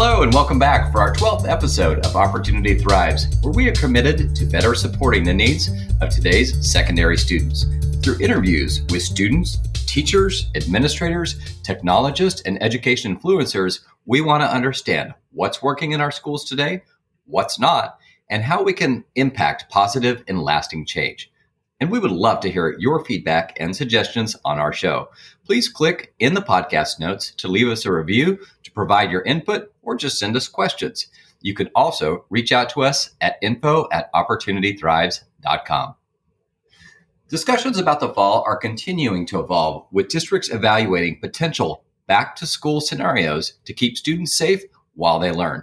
Hello, and welcome back for our 12th episode of Opportunity Thrives, where we are committed to better supporting the needs of today's secondary students. Through interviews with students, teachers, administrators, technologists, and education influencers, we want to understand what's working in our schools today, what's not, and how we can impact positive and lasting change. And we would love to hear your feedback and suggestions on our show. Please click in the podcast notes to leave us a review, to provide your input, or just send us questions. You can also reach out to us at info at opportunitythrives.com. Discussions about the fall are continuing to evolve, with districts evaluating potential back to school scenarios to keep students safe while they learn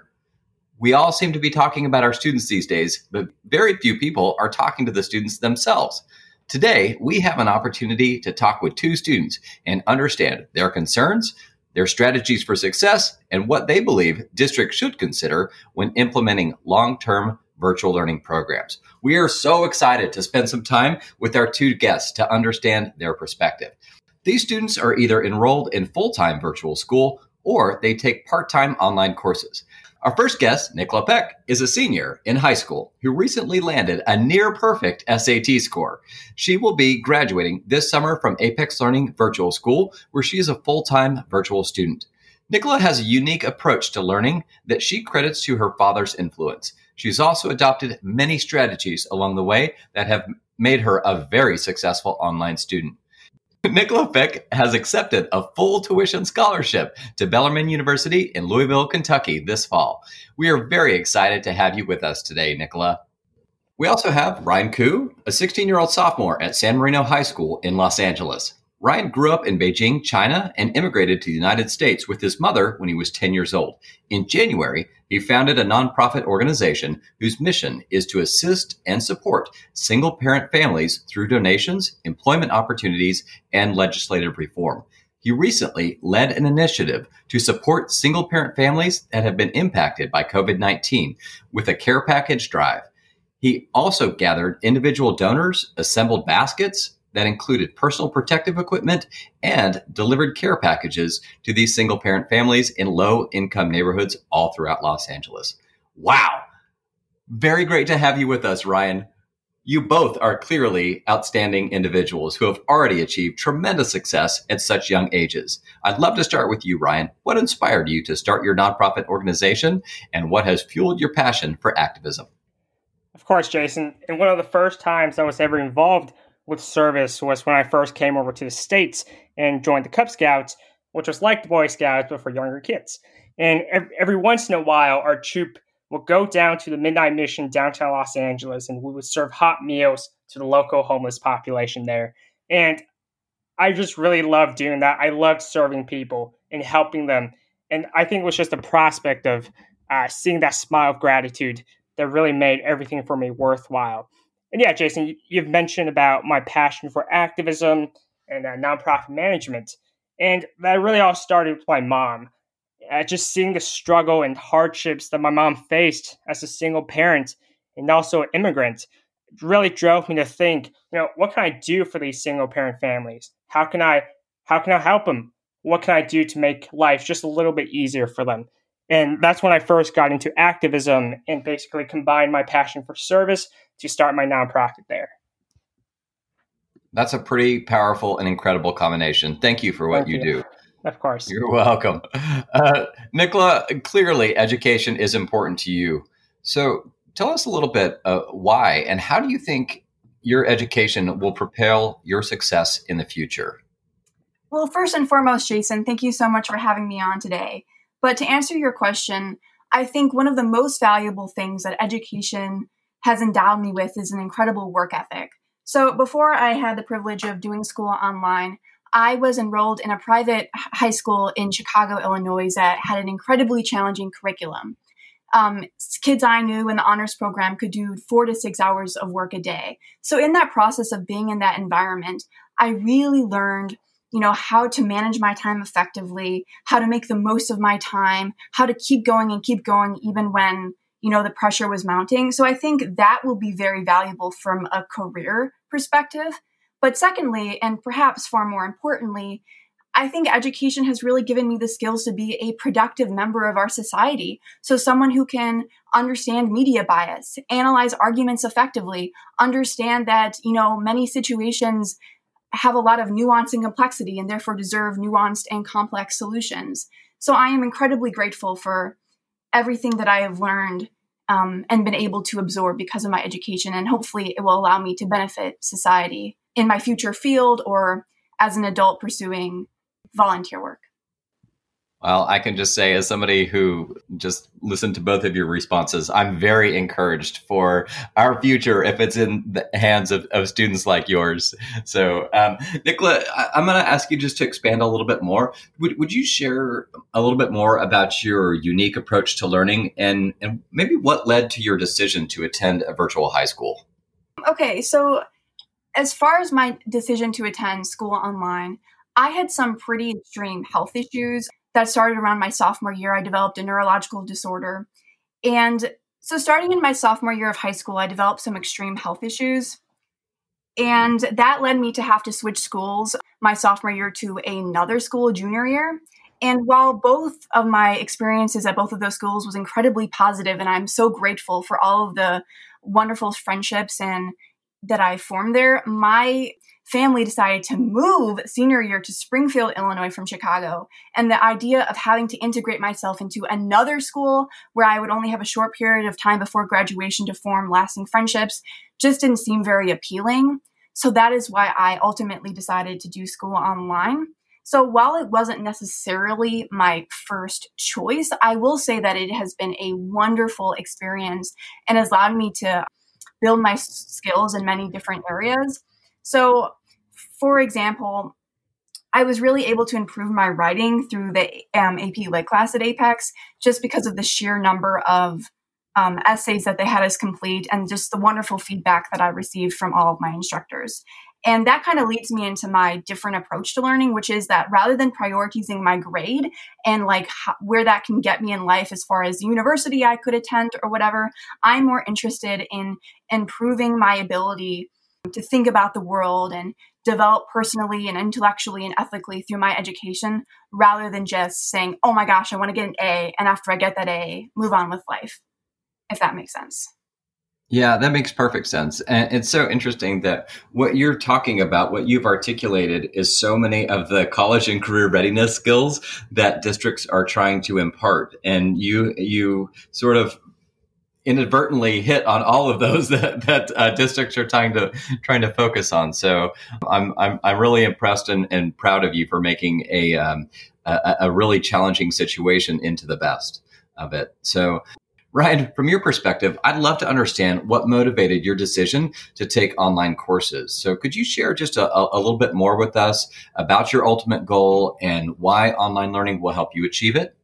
we all seem to be talking about our students these days, but very few people are talking to the students themselves. Today, we have an opportunity to talk with two students and understand their concerns, their strategies for success, and what they believe districts should consider when implementing long term virtual learning programs. We are so excited to spend some time with our two guests to understand their perspective. These students are either enrolled in full time virtual school or they take part time online courses. Our first guest, Nicola Peck, is a senior in high school who recently landed a near perfect SAT score. She will be graduating this summer from Apex Learning Virtual School, where she is a full time virtual student. Nicola has a unique approach to learning that she credits to her father's influence. She's also adopted many strategies along the way that have made her a very successful online student. Nicola Peck has accepted a full tuition scholarship to Bellarmine University in Louisville, Kentucky this fall. We are very excited to have you with us today, Nicola. We also have Ryan Qu, a 16 year old sophomore at San Marino High School in Los Angeles. Ryan grew up in Beijing, China, and immigrated to the United States with his mother when he was 10 years old. In January, he founded a nonprofit organization whose mission is to assist and support single parent families through donations, employment opportunities, and legislative reform. He recently led an initiative to support single parent families that have been impacted by COVID 19 with a care package drive. He also gathered individual donors, assembled baskets, that included personal protective equipment and delivered care packages to these single parent families in low income neighborhoods all throughout Los Angeles. Wow. Very great to have you with us, Ryan. You both are clearly outstanding individuals who have already achieved tremendous success at such young ages. I'd love to start with you, Ryan. What inspired you to start your nonprofit organization and what has fueled your passion for activism? Of course, Jason. And one of the first times I was ever involved with service was when I first came over to the States and joined the Cub Scouts, which was like the Boy Scouts, but for younger kids. And every, once in a while, our troop would go down to the Midnight Mission downtown Los Angeles and we would serve hot meals to the local homeless population there. And I just really loved doing that. I loved serving people and helping them. And I think it was just the prospect of uh, seeing that smile of gratitude that really made everything for me worthwhile. And yeah, Jason, you've mentioned about my passion for activism and uh, nonprofit management. And that really all started with my mom. Uh, just seeing the struggle and hardships that my mom faced as a single parent and also an immigrant really drove me to think, you know, what can I do for these single parent families? How can I how can I help them? What can I do to make life just a little bit easier for them? And that's when I first got into activism and basically combined my passion for service to start my nonprofit there. That's a pretty powerful and incredible combination. Thank you for what you, you, do. Of course. You're welcome. Uh, Nicola, clearly education is important to you. So tell us a little bit uh, why and how do you think your education will propel your success in the future? Well, first and foremost, Jason, thank you so much for having me on today. But to answer your question, I think one of the most valuable things that education has endowed me with is an incredible work ethic. So before I had the privilege of doing school online, I was enrolled in a private high school in Chicago, Illinois that had an incredibly challenging curriculum. Um, kids I knew in the honors program could do four to six hours of work a day. So, in that process of being in that environment, I really learned you know how to manage my time effectively how to make the most of my time how to keep going and keep going even when you know the pressure was mounting so i think that will be very valuable from a career perspective but secondly and perhaps far more importantly I think education has really given me the skills to be a productive member of our society. So, someone who can understand media bias, analyze arguments effectively, understand that, you know, many situations have a lot of nuance and complexity and therefore deserve nuanced and complex solutions. So, I am incredibly grateful for everything that I have learned um, and been able to absorb because of my education. And hopefully, it will allow me to benefit society in my future field or as an adult pursuing volunteer work. Well, I can just say, as somebody who just listened to both of your responses, I'm very encouraged for our future if it's in the hands of, of students like yours. So, um, Nicola, I, am going to ask you just to expand a little bit more. Would, would you share a little bit more about your unique approach to learning and, and maybe what led to your decision to attend a virtual high school? Okay, so as far as my decision to attend school online, I had some pretty extreme health issues that started around my sophomore year. I developed a neurological disorder. And so, starting in my sophomore year of high school, I developed some extreme health issues. And that led me to have to switch schools my sophomore year to another school junior year. And while both of my experiences at both of those schools was incredibly positive, and I'm so grateful for all of the wonderful friendships and that I formed there, my family decided to move senior year to Springfield, Illinois from Chicago. And the idea of having to integrate myself into another school where I would only have a short period of time before graduation to form lasting friendships just didn't seem very appealing. So that is why I ultimately decided to do school online. So while it wasn't necessarily my first choice, I will say that it has been a wonderful experience and has allowed me to build my skills in many different areas. So, for example, I was really able to improve my writing through the um, AP Lit class at Apex just because of the sheer number of um, essays that they had us complete and just the wonderful feedback that I received from all of my instructors. And that kind of leads me into my different approach to learning, which is that rather than prioritizing my grade and like how, where that can get me in life as far as the university I could attend or whatever, I'm more interested in improving my ability to think about the world and develop personally and intellectually and ethically through my education rather than just saying, oh my gosh, I want to get an A. And after I get that A, move on with life, if that makes sense. Yeah, that makes perfect sense. And it's so interesting that what you're talking about, what you've articulated, is so many of the college and career readiness skills that districts are trying to impart. And you you sort of inadvertently hit on all of those that, that uh, districts are trying to trying to focus on. So I'm I'm, I'm really impressed and, and proud of you for making a, um, a a really challenging situation into the best of it. So. Ryan, from your perspective, I'd love to understand what motivated your decision to take online courses. So, could you share just a, a little bit more with us about your ultimate goal and why online learning will help you achieve it?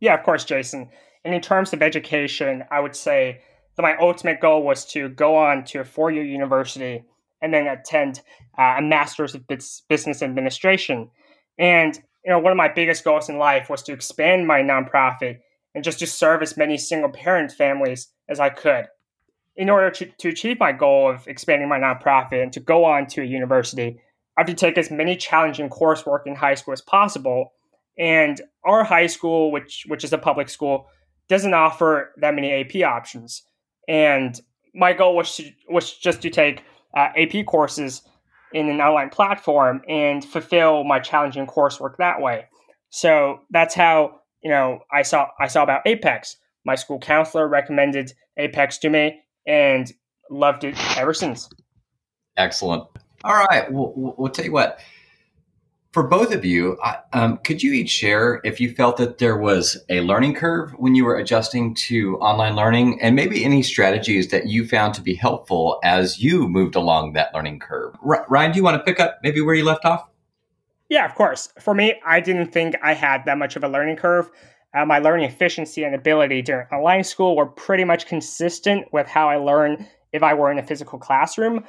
Yeah, of course, Jason. And in terms of education, I would say that my ultimate goal was to go on to a four year university and then attend uh, a master's of business administration. And you know, one of my biggest goals in life was to expand my nonprofit and just to serve as many single parent families as I could. In order to, to achieve my goal of expanding my nonprofit and to go on to a university, I have to take as many challenging coursework in high school as possible. And our high school, which which is a public school, doesn't offer that many AP options. And my goal was to, was just to take uh, AP courses in an online platform and fulfill my challenging coursework that way. So that's how you know I saw I saw about Apex. My school counselor recommended Apex to me and loved it ever since. Excellent. All right, we'll, we'll tell you what for both of you, um, could you each share if you felt that there was a learning curve when you were adjusting to online learning and maybe any strategies that you found to be helpful as you moved along that learning curve? R- Ryan, do you want to pick up maybe where you left off? Yeah, of course. For me, I didn't think I had that much of a learning curve. Uh, my learning efficiency and ability during online school were pretty much consistent with how I learn if I were in a physical classroom.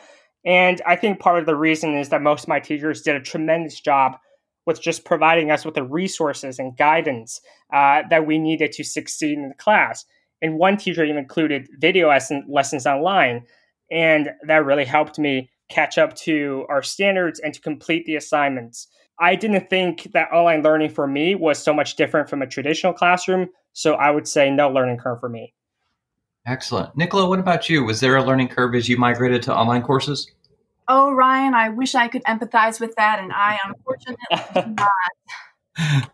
And I think part of the reason is that most of my teachers did a tremendous job with just providing us with the resources and guidance uh, that we needed to succeed in the class. And one teacher even included video lesson, lessons online. And that really helped me catch up to our standards and to complete the assignments. I didn't think that online learning for me was so much different from a traditional classroom. So I would say no learning curve for me. Excellent. Nicola, what about you? Was there a learning curve as you migrated to online courses? Oh, Ryan, I wish I could empathize with that, and I unfortunately not.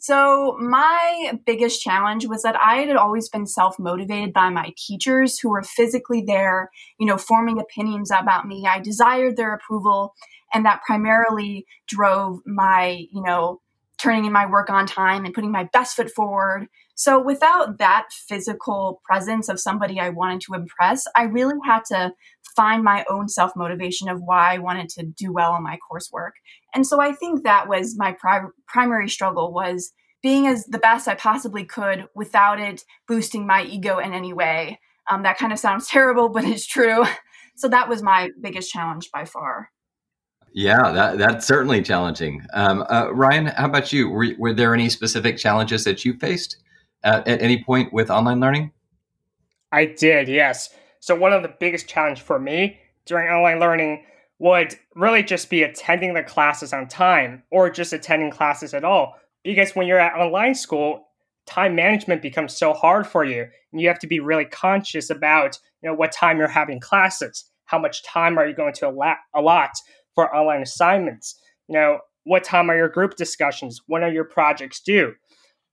So, my biggest challenge was that I had always been self motivated by my teachers who were physically there, you know, forming opinions about me. I desired their approval, and that primarily drove my, you know, turning in my work on time and putting my best foot forward. So, without that physical presence of somebody I wanted to impress, I really had to find my own self motivation of why I wanted to do well in my coursework. And so, I think that was my pri- primary struggle was being as the best I possibly could without it boosting my ego in any way. Um, that kind of sounds terrible, but it's true. So that was my biggest challenge by far. Yeah, that, that's certainly challenging. Um, uh, Ryan, how about you? Were, were there any specific challenges that you faced at, at any point with online learning? I did, yes. So one of the biggest challenge for me during online learning would really just be attending the classes on time or just attending classes at all. Because when you're at online school, time management becomes so hard for you. And you have to be really conscious about, you know, what time you're having classes. How much time are you going to allot for online assignments? You know, what time are your group discussions? When are your projects due?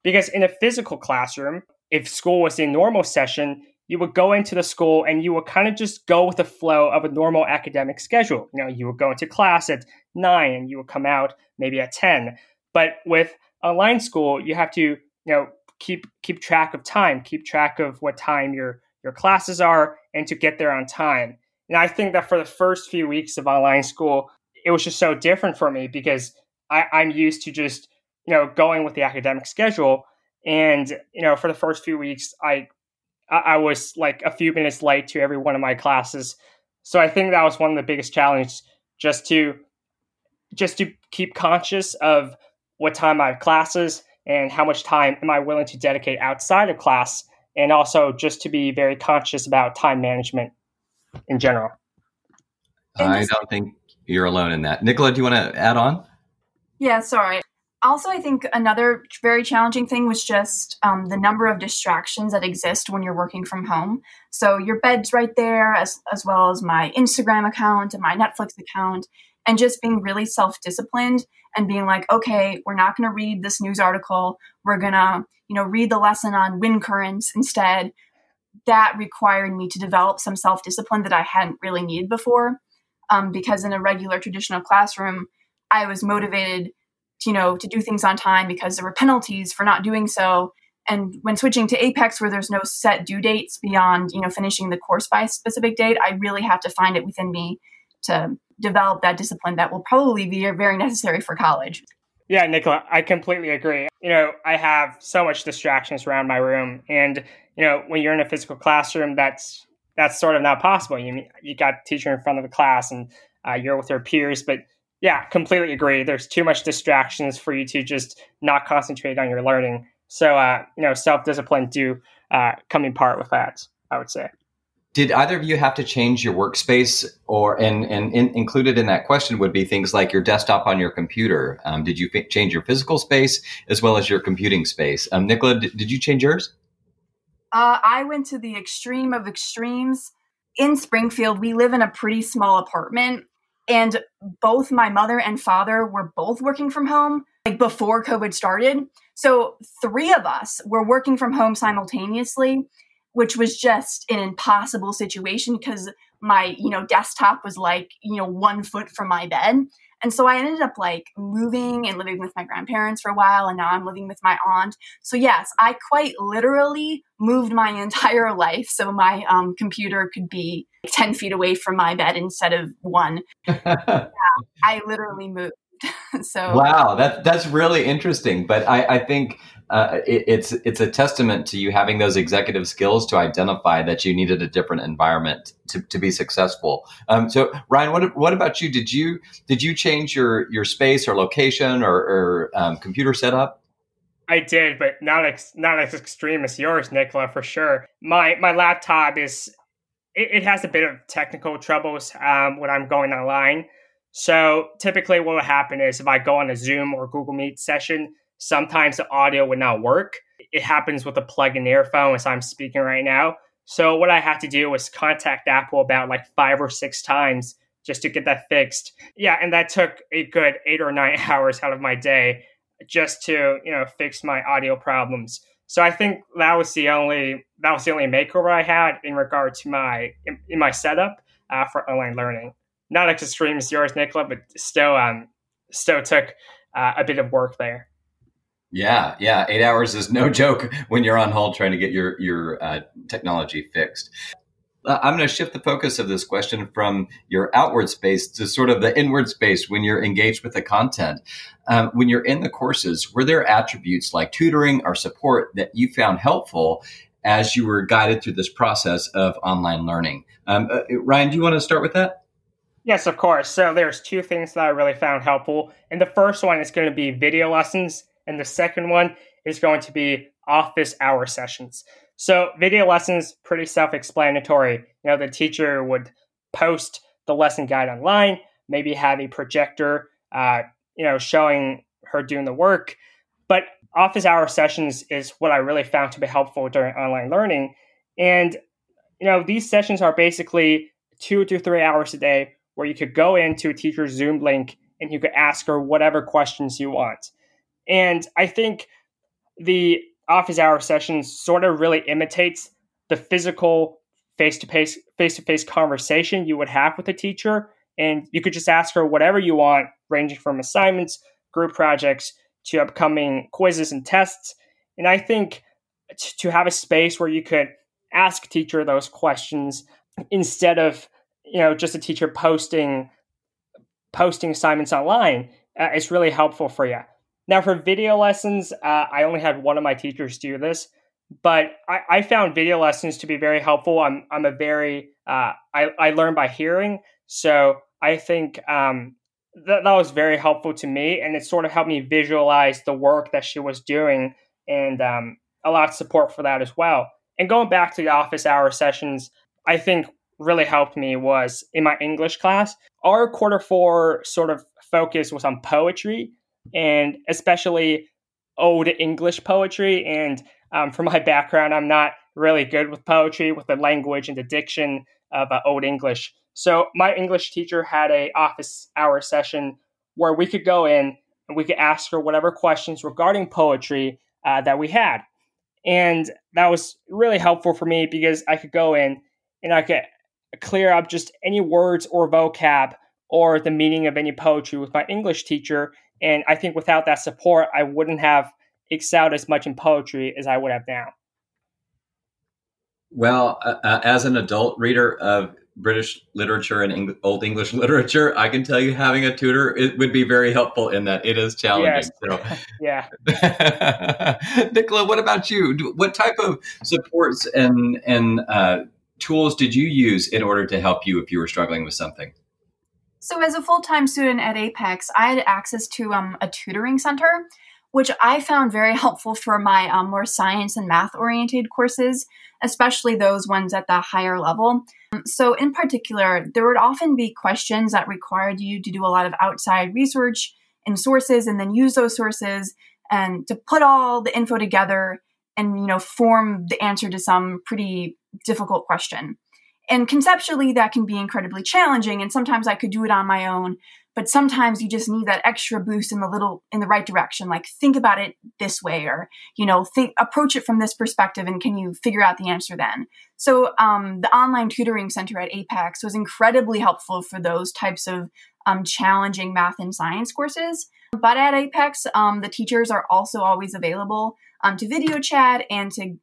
Because in a physical classroom, if school was in normal session, you would go into the school and you would kind of just go with the flow of a normal academic schedule. You know, you would go into class at nine and you would come out maybe at 10. But with online school, you have to, you know, keep keep track of time, keep track of what time your your classes are and to get there on time. And I think that for the first few weeks of online school, it was just so different for me because I, I'm used to just, you know, going with the academic schedule. And, you know, for the first few weeks, I I was like a few minutes late to every one of my classes. So I think that was one of the biggest challenges just to just to keep conscious of what time I have classes and how much time am I willing to dedicate outside of class and also just to be very conscious about time management in general. I don't think you're alone in that. Nicola, do you want to add on? Yeah, sorry. Also, I think another very challenging thing was just um, the number of distractions that exist when you're working from home. So your bed's right there, as as well as my Instagram account and my Netflix account, and just being really self disciplined and being like, okay, we're not going to read this news article. We're gonna, you know, read the lesson on wind currents instead that required me to develop some self discipline that I hadn't really needed before. Um, because in a regular traditional classroom, I was motivated, to, you know, to do things on time because there were penalties for not doing so. And when switching to Apex, where there's no set due dates beyond, you know, finishing the course by a specific date, I really have to find it within me to develop that discipline that will probably be very necessary for college. Yeah, Nicola, I completely agree. You know, I have so much distractions around my room, and you know, when you're in a physical classroom, that's that's sort of not possible. You you got teacher in front of the class, and uh, you're with your peers, but yeah, completely agree. There's too much distractions for you to just not concentrate on your learning. So, uh, you know, self discipline do uh, come in part with that. I would say. Did either of you have to change your workspace, or and and in, included in that question would be things like your desktop on your computer? Um, did you f- change your physical space as well as your computing space? Um, Nicola, did, did you change yours? Uh, I went to the extreme of extremes. In Springfield, we live in a pretty small apartment, and both my mother and father were both working from home like before COVID started. So three of us were working from home simultaneously which was just an impossible situation because my you know desktop was like you know one foot from my bed. And so i ended up like moving and living with my grandparents for a while and now i'm living with my aunt. So yes i quite literally moved my entire life so my um, computer could be 10 feet away from my bed instead of one. Yeah, i literally moved. So wow that that's really interesting but i i think uh, it, it's it's a testament to you having those executive skills to identify that you needed a different environment to, to be successful. Um, so Ryan, what what about you? Did you did you change your your space or location or, or um, computer setup? I did, but not ex- not as extreme as yours, Nicola, for sure. My my laptop is it, it has a bit of technical troubles um, when I'm going online. So typically, what would happen is if I go on a Zoom or Google Meet session, sometimes the audio would not work. It happens with a plug-in earphone as I'm speaking right now. So what I had to do was contact Apple about like five or six times just to get that fixed. Yeah, and that took a good eight or nine hours out of my day just to you know fix my audio problems. So I think that was the only that was the only makeover I had in regard to my in, in my setup uh, for online learning. Not as extreme as yours, Nicola, but still um still took uh, a bit of work there. Yeah, yeah, eight hours is no joke when you're on hold trying to get your your uh, technology fixed. Uh, I'm going to shift the focus of this question from your outward space to sort of the inward space when you're engaged with the content. Um, when you're in the courses, were there attributes like tutoring or support that you found helpful as you were guided through this process of online learning? Um, uh, Ryan, do you want to start with that? Yes, of course. So there's two things that I really found helpful. And the first one is going to be video lessons, and the second one is going to be office hour sessions. So video lessons, pretty self-explanatory. You know, the teacher would post the lesson guide online, maybe have a projector, uh, you know, showing her doing the work. But office hour sessions is what I really found to be helpful during online learning. And, you know, these sessions are basically two to three hours a day where you could go into a teacher's Zoom link and you could ask her whatever questions you want. And I think the office hour sessions sort of really imitates the physical face-to-face face-to-face conversation you would have with a teacher. And you could just ask her whatever you want ranging from assignments group projects to upcoming quizzes and tests. And i think t- to have a space where you could ask teacher those questions instead of you know just a teacher posting posting assignments online uh, is really helpful for you now, for video lessons, uh, I only had one of my teachers do this, but I, I, found video lessons to be very helpful. I'm, I'm a very, uh, I, I learn by hearing. So I think um, that, that was very helpful to me. And it sort of helped me visualize the work that she was doing and um, a lot of support for that as well. And going back to the office hour sessions, I think really helped me was in my English class. Our quarter four sort of focus was on poetry and especially old English poetry. And um, my background, I'm not really good with poetry, with the language and the diction of uh, old English. So my English teacher had a office hour session where we could go in and we could ask her whatever questions regarding poetry uh, that we had. And that was really helpful for me because I could go in and I could clear up just any words or vocab or the meaning of any poetry with my English teacher and I think without that support, I wouldn't have excelled as much in poetry as I would have now. Well, uh, uh, as an adult reader of British literature and Eng- Old English literature, I can tell you having a tutor it would be very helpful in that it is challenging. Yes. So. yeah. Nicola, what about you? What type of supports and and uh, tools did you use in order to help you if you were struggling with something? So, as a full time student at Apex, I had access to um, a tutoring center, which I found very helpful for my um, more science and math oriented courses, especially those ones at the higher level. So, in particular, there would often be questions that required you to do a lot of outside research and sources and then use those sources and to put all the info together and you know form the answer to some pretty difficult question and conceptually that can be incredibly challenging and sometimes i could do it on my own but sometimes you just need that extra boost in the little in the right direction like think about it this way or you know think approach it from this perspective and can you figure out the answer then? So um, the online tutoring center at apex was incredibly helpful for those types of um, challenging math and science courses. But at apex um, the teachers are also always available um, to video chat and to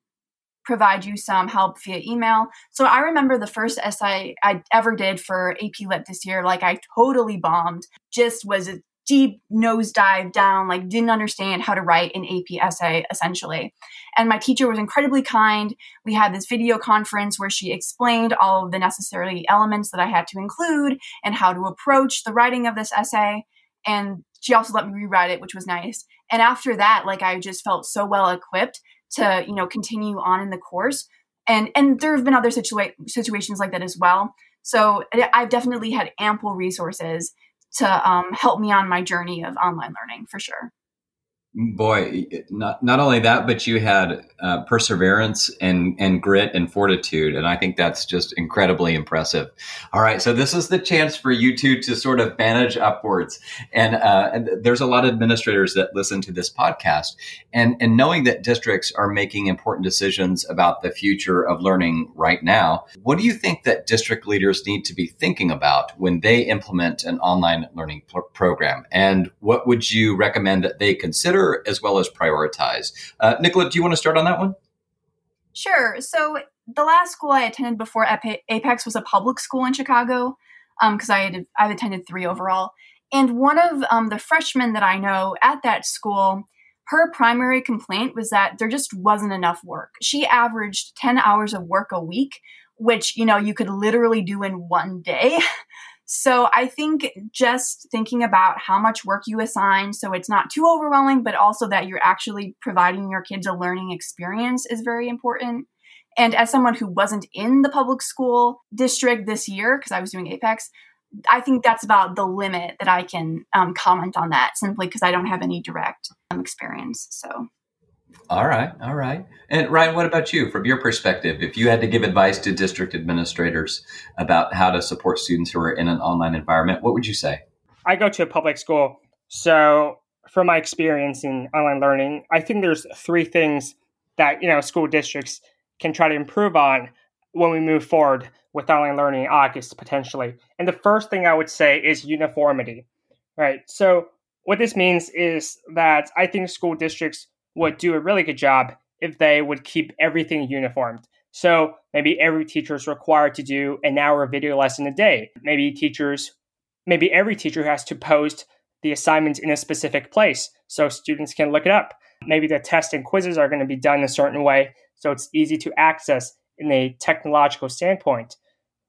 provide you some help via email. So I remember the first essay I ever did for AP Lit this year, like I totally bombed, just was a deep nosedive down, like didn't understand how to write an AP essay essentially. And my teacher was incredibly kind. We had this video conference where she explained all of the necessary elements that I had to include and how to approach the writing of this essay. And she also let me rewrite it, which was nice. And after that, like I just felt so well equipped to you know continue on in the course. And and there have been other situa- situations like that as well. So i've definitely had ample resources to um, help me on my journey of online learning for sure boy not not only that but you had uh, perseverance and and grit and fortitude and i think that's just incredibly impressive. All right so this is the chance for you two to sort of manage upwards. And, uh, and there's a lot of administrators that listen to this podcast and and knowing that districts are making important decisions about the future of learning right now what do you think that district leaders need to be thinking about when they implement an online learning pr- program? And what would you recommend that they consider as well as prioritize. Uh, Nicola, do you want to start on that one? Sure. So the last school I attended before Apex was a public school in Chicago because um, I had I've attended three overall. And one of um, the freshmen that I know at that school, her primary complaint was that there just wasn't enough work. She averaged 10 hours of work a week, which, you know, you could literally do in one day. So I think just thinking about how much work you assign so it's not too overwhelming, but also that you're actually providing your kids a learning experience is very important. And as someone who wasn't in the public school district this year, because I was doing Apex, I think that's about the limit that I can um, comment on that simply because I don't have any direct um, experience. So all right, all right. And Ryan, what about you from your perspective? If you had to give advice to district administrators about how to support students who are in an online environment, what would you say? I go to a public school, so from my experience in online learning, I think there's three things that, you know, school districts can try to improve on when we move forward with online learning in August potentially. And the first thing I would say is uniformity. Right? So what this means is that I think school districts would do a really good job if they would keep everything uniformed. So maybe every teacher is required to do an hour video lesson a day. Maybe teachers, maybe every teacher has to post the assignments in a specific place so students can look it up. Maybe the tests and quizzes are going to be done a certain way so it's easy to access in a technological standpoint.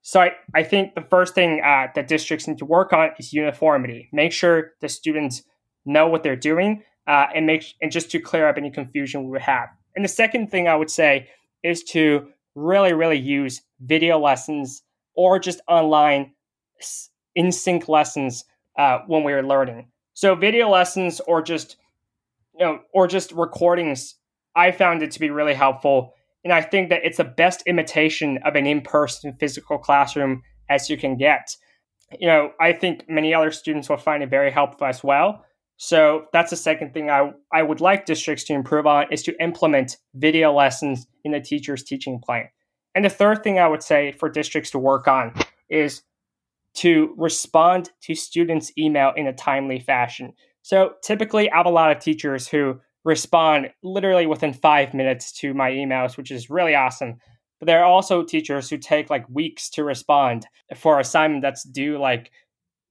So I, I think the first thing uh, that districts need to work on is uniformity. Make sure the students know what they're doing uh, and make and just to clear up any confusion we would have. And the second thing I would say is to really, really use video lessons or just online in sync lessons uh, when we are learning. So video lessons or just you know or just recordings, I found it to be really helpful. And I think that it's the best imitation of an in-person physical classroom as you can get. You know, I think many other students will find it very helpful as well. So that's the second thing I, I would like districts to improve on is to implement video lessons in the teacher's teaching plan. And the third thing I would say for districts to work on is to respond to students' email in a timely fashion. So typically, I have a lot of teachers who respond literally within five minutes to my emails, which is really awesome. But there are also teachers who take like weeks to respond for assignment that's due like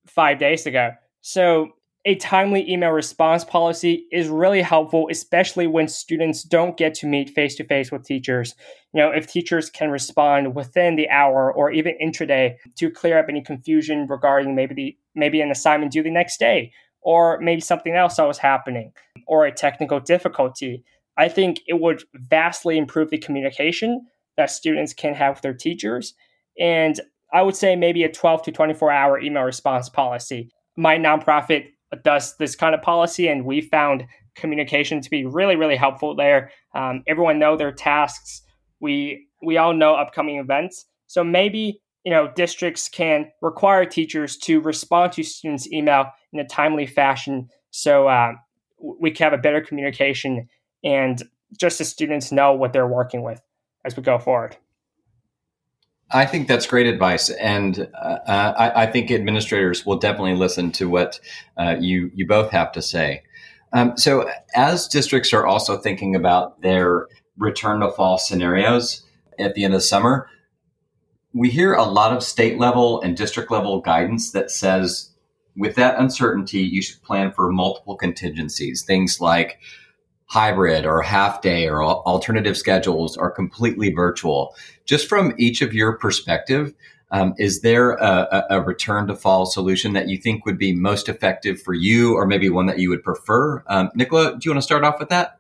five days ago. So a timely email response policy is really helpful, especially when students don't get to meet face to face with teachers. You know, if teachers can respond within the hour or even intraday to clear up any confusion regarding maybe the maybe an assignment due the next day, or maybe something else that was happening, or a technical difficulty, I think it would vastly improve the communication that students can have with their teachers. And I would say maybe a 12 to 24 hour email response policy. My nonprofit does this kind of policy, and we found communication to be really, really helpful there. Um, everyone know their tasks. We we all know upcoming events, so maybe you know districts can require teachers to respond to students' email in a timely fashion, so uh, we can have a better communication and just the students know what they're working with as we go forward. I think that's great advice, and uh, I, I, think administrators will definitely listen to what uh, you you both have to say. Um, so, as districts are also thinking about their return to fall scenarios at the end of summer, we hear a lot of state level and district level guidance that says, with that uncertainty, you should plan for multiple contingencies. Things like hybrid or half day or alternative schedules or completely virtual. Just from each of your perspective, um, is there a, a, return to fall solution that you think would be most effective for you, or maybe one that you would prefer? Um, Nicola, do you want to start off with that?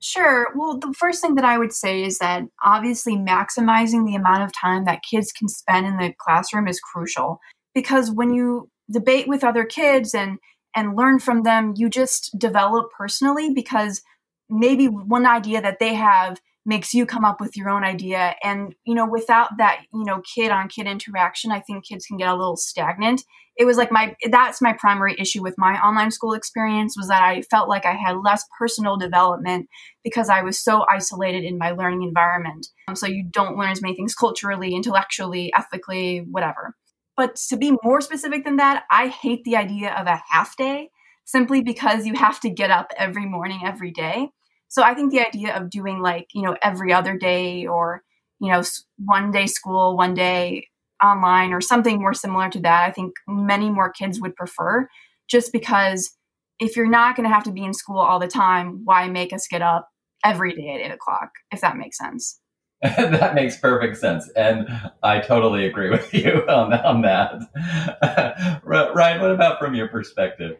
Sure. Well, the first thing that I would say is that obviously maximizing the amount of time that kids can spend in the classroom is crucial because when you debate with other kids and and learn from them, you just develop personally because maybe one idea that they have makes you come up with your own idea. And you know without that you know kid on kid interaction i think kids can get a little stagnant. It was like my that's my primary issue with my online school experience was that i felt like i had less personal development because i was so isolated in my learning environment. Um, so you don't learn as many things culturally intellectually ethically whatever but to be more specific than that i hate the idea of a half day simply because you have to get up every morning every day so I think the idea of doing like, you know, every other day or, you know, one day school, one day online or something more similar to that, I think many more kids would prefer just because if you're not going to have to be in school all the time, why make us get up every day at eight o'clock, if that makes sense? that makes perfect sense. And I totally agree with you on, on that. Ryan, what about from your perspective?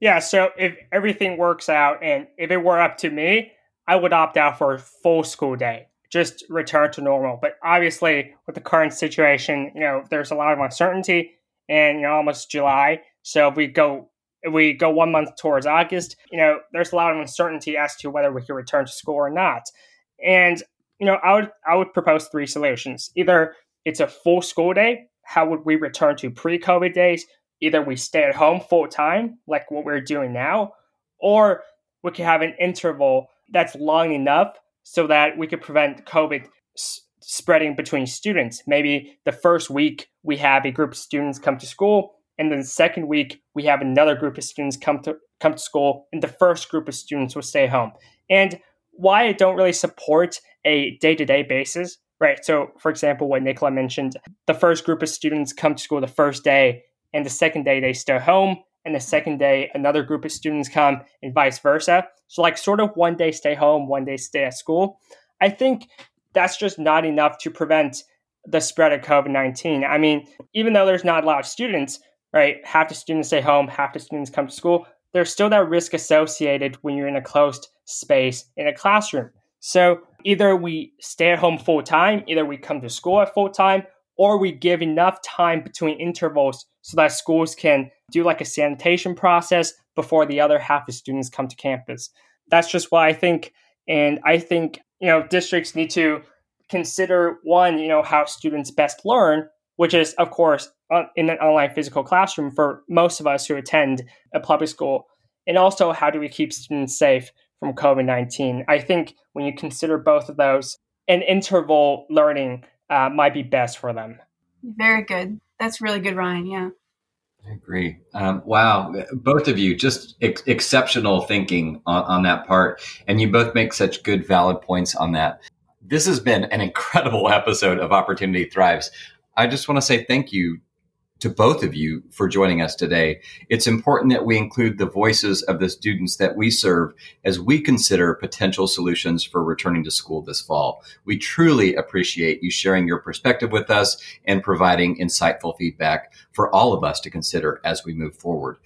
Yeah, so if everything works out and if it were up to me, I would opt out for a full school day, just return to normal. But obviously, with the current situation, you know, there's a lot of uncertainty and you know, almost July. So if we go if we go one month towards August, you know, there's a lot of uncertainty as to whether we can return to school or not. And, you know, I would I would propose three solutions. Either it's a full school day, how would we return to pre-COVID days? either we stay at home full time, like what we're doing now, or we could have an interval that's long enough so that we could prevent COVID s- spreading between students. Maybe the first week we have a group of students come to school, and then the second week we have another group of students come to come to school, and the first group of students will stay home. And why I don't really support a day to day basis, right? So, for example, what Nicola mentioned, the first group of students come to school the first day, and the second day they stay home and the second day another group of students come and vice versa. So like sort of one day stay home one day stay at school. I think that's just not enough to prevent the spread of covid-19 i mean even though there's not a lot of students right half the students stay home half the students come to school there's still that risk associated when you're in a closed space in a classroom so either we stay at home full time either we come to school at full time or we give enough time between intervals so that schools can do like a sanitation process before the other half of students come to campus. That's just what I think. And I think, you know, districts need to consider one, you know, how students best learn, which is, of course, in an online physical classroom for most of us who attend a public school. And also, how do we keep students safe from COVID 19? I think when you consider both of those, an interval learning uh, might be best for them. Very good. That's really good, Ryan. Yeah. I agree. Um, wow, both of you just ex- exceptional thinking on, on that part, and you both make such good, valid points on that. This has been an incredible episode of Opportunity Thrives. I just want to say thank you to both of you for joining us today. It's important that we include the voices of the students that we serve as we consider potential solutions for returning to school this fall. We truly appreciate you sharing your perspective with us and providing insightful feedback for all of us to consider as we move forward.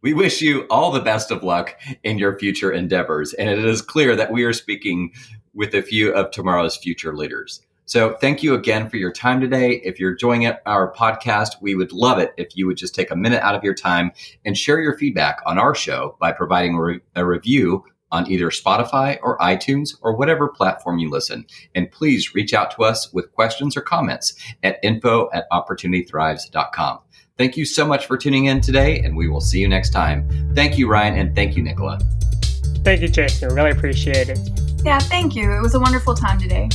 We wish you all the best of luck in your future endeavors. And it is clear that we are speaking with a few of tomorrow's future leaders. So thank you again for your time today. If you're enjoying it, our podcast, we would love it if you would just take a minute out of your time and share your feedback on our show by providing a, re- a review on either Spotify or iTunes or whatever platform you listen. And please reach out to us with questions or comments at info at opportunitythrives.com. Thank you so much for tuning in today, and we will see you next time. Thank you, Ryan, and thank you, Nicola. Thank you, Jason. Really appreciate it. Yeah, thank you. It was a wonderful time today.